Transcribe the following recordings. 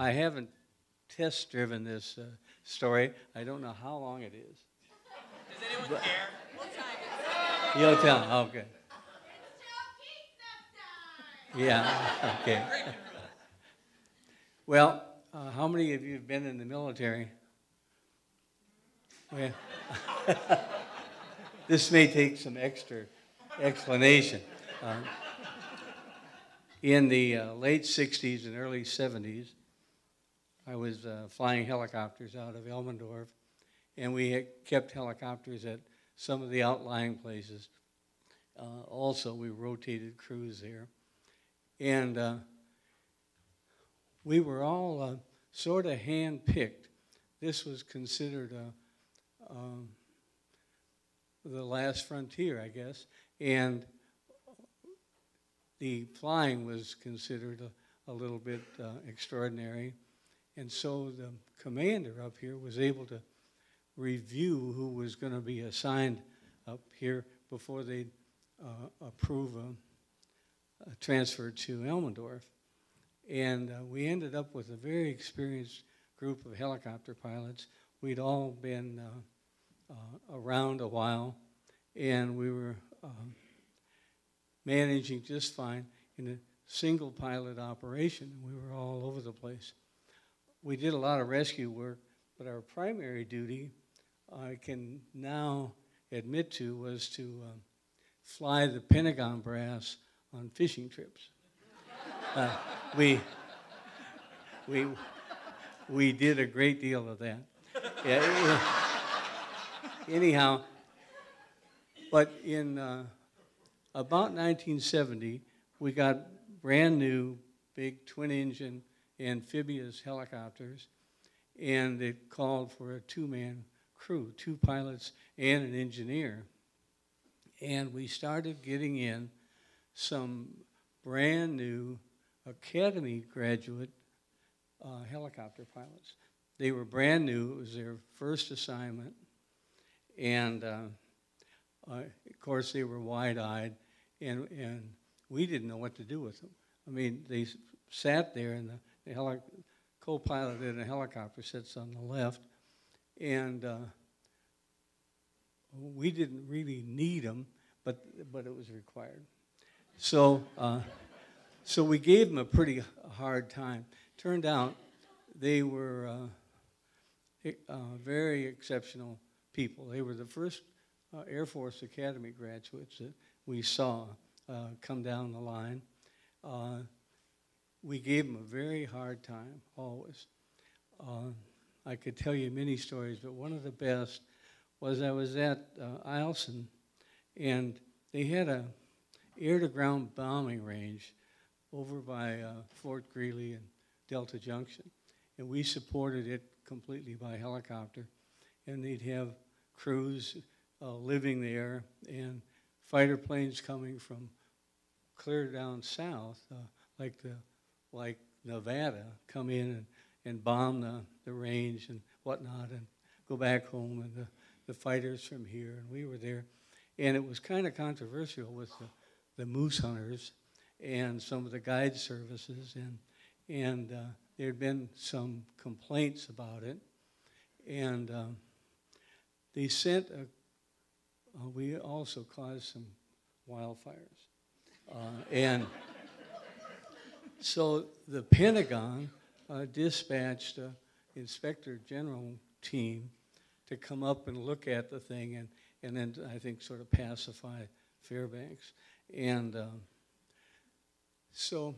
I haven't test driven this uh, story. I don't know how long it is. Does anyone but, care? You'll tell. Okay. Yeah. Okay. Well, uh, how many of you have been in the military? Well, this may take some extra explanation. Uh, in the uh, late 60s and early 70s, I was uh, flying helicopters out of Elmendorf, and we kept helicopters at some of the outlying places. Uh, also, we rotated crews there. And uh, we were all uh, sort of hand picked. This was considered a, um, the last frontier, I guess. And the flying was considered a, a little bit uh, extraordinary. And so the commander up here was able to review who was going to be assigned up here before they uh, approve a, a, transfer to Elmendorf. And uh, we ended up with a very experienced group of helicopter pilots. We'd all been uh, uh around a while, and we were um, managing just fine in a single pilot operation. We were all over the place. We did a lot of rescue work, but our primary duty, I can now admit to, was to um, fly the Pentagon brass on fishing trips. Uh, we, we, we did a great deal of that. Yeah, anyhow, but in uh, about 1970, we got brand new big twin engine amphibious helicopters, and it called for a two man crew, two pilots and an engineer. And we started getting in some brand new academy graduate uh, helicopter pilots. They were brand new, it was their first assignment, and uh, uh, of course, they were wide eyed, and, and we didn't know what to do with them. I mean, they sat there, and the, the heli- co pilot in a helicopter sits on the left, and uh, we didn't really need them, but, but it was required. So, uh, so we gave them a pretty hard time. Turned out they were uh, uh, very exceptional people. They were the first uh, Air Force Academy graduates that we saw uh, come down the line. We gave them a very hard time, always. Uh, I could tell you many stories, but one of the best was I was at uh, Eielson, and they had a air-to-ground bombing range over by uh, Fort Greely and Delta Junction, and we supported it completely by helicopter, and they'd have crews uh, living there and fighter planes coming from clear down south, uh, like the like Nevada, come in and, and bomb the, the range and whatnot, and go back home, and the, the fighters from here, and we were there, and it was kind of controversial with the, the moose hunters and some of the guide services, and and uh, there had been some complaints about it, and um, they sent a uh, we also caused some wildfires. Uh, and so the Pentagon uh, dispatched an inspector general team to come up and look at the thing and, and then I think sort of pacify Fairbanks. And um, so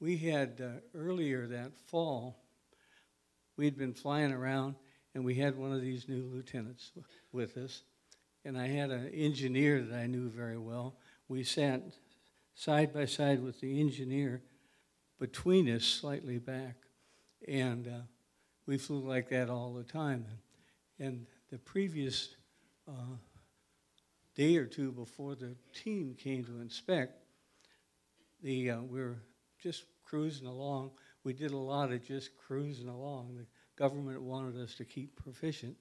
we had uh, earlier that fall, we'd been flying around and we had one of these new lieutenants with us and I had an engineer that I knew very well. We sat side by side with the engineer between us, slightly back, and uh, we flew like that all the time. And the previous uh, day or two before the team came to inspect, the uh, we were just cruising along. We did a lot of just cruising along. The government wanted us to keep proficient,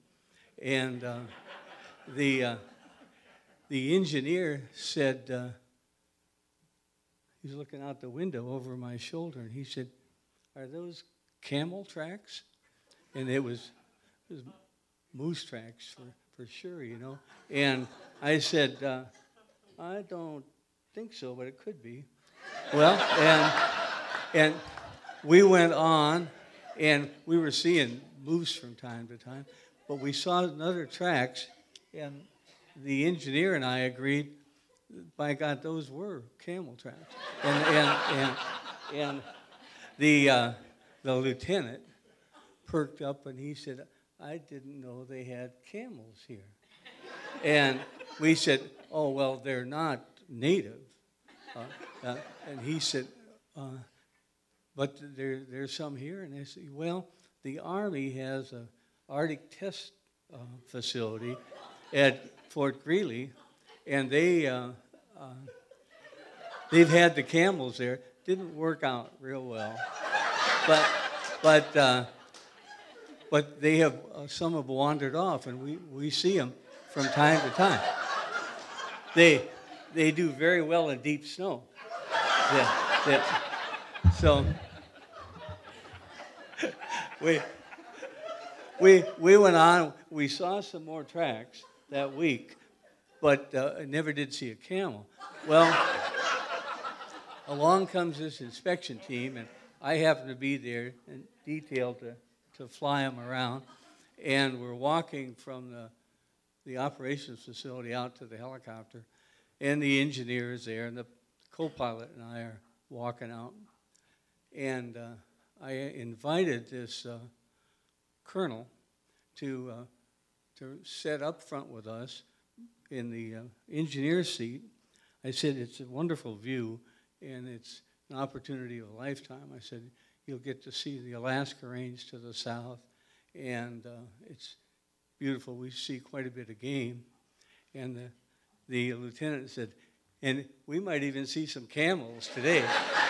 and. Uh, the, uh, the engineer said, uh, he's looking out the window over my shoulder, and he said, are those camel tracks? And it was, it was moose tracks for, for sure, you know. And I said, uh, I don't think so, but it could be. Well, and, and we went on, and we were seeing moose from time to time, but we saw another tracks, and the engineer and I agreed, by God, those were camel tracks. And, and, and, and the, uh, the lieutenant perked up and he said, I didn't know they had camels here. And we said, Oh, well, they're not native. Uh, uh, and he said, uh, But there, there's some here. And I said, Well, the Army has a Arctic test uh, facility at Fort Greely, and they, uh, uh, they've had the camels there. Didn't work out real well. But, but, uh, but they have, uh, some have wandered off, and we, we see them from time to time. They, they do very well in deep snow. Yeah, yeah. So, we, we, we went on, we saw some more tracks that week, but uh, I never did see a camel. Well, along comes this inspection team, and I happen to be there in detail to, to fly them around. And we're walking from the, the operations facility out to the helicopter, and the engineer is there, and the co pilot and I are walking out. And uh, I invited this uh, colonel to, uh, to sit up front with us in the uh, engineer's seat. I said, It's a wonderful view, and it's an opportunity of a lifetime. I said, You'll get to see the Alaska Range to the south, and uh, it's beautiful. We see quite a bit of game. And the, the lieutenant said, And we might even see some camels today.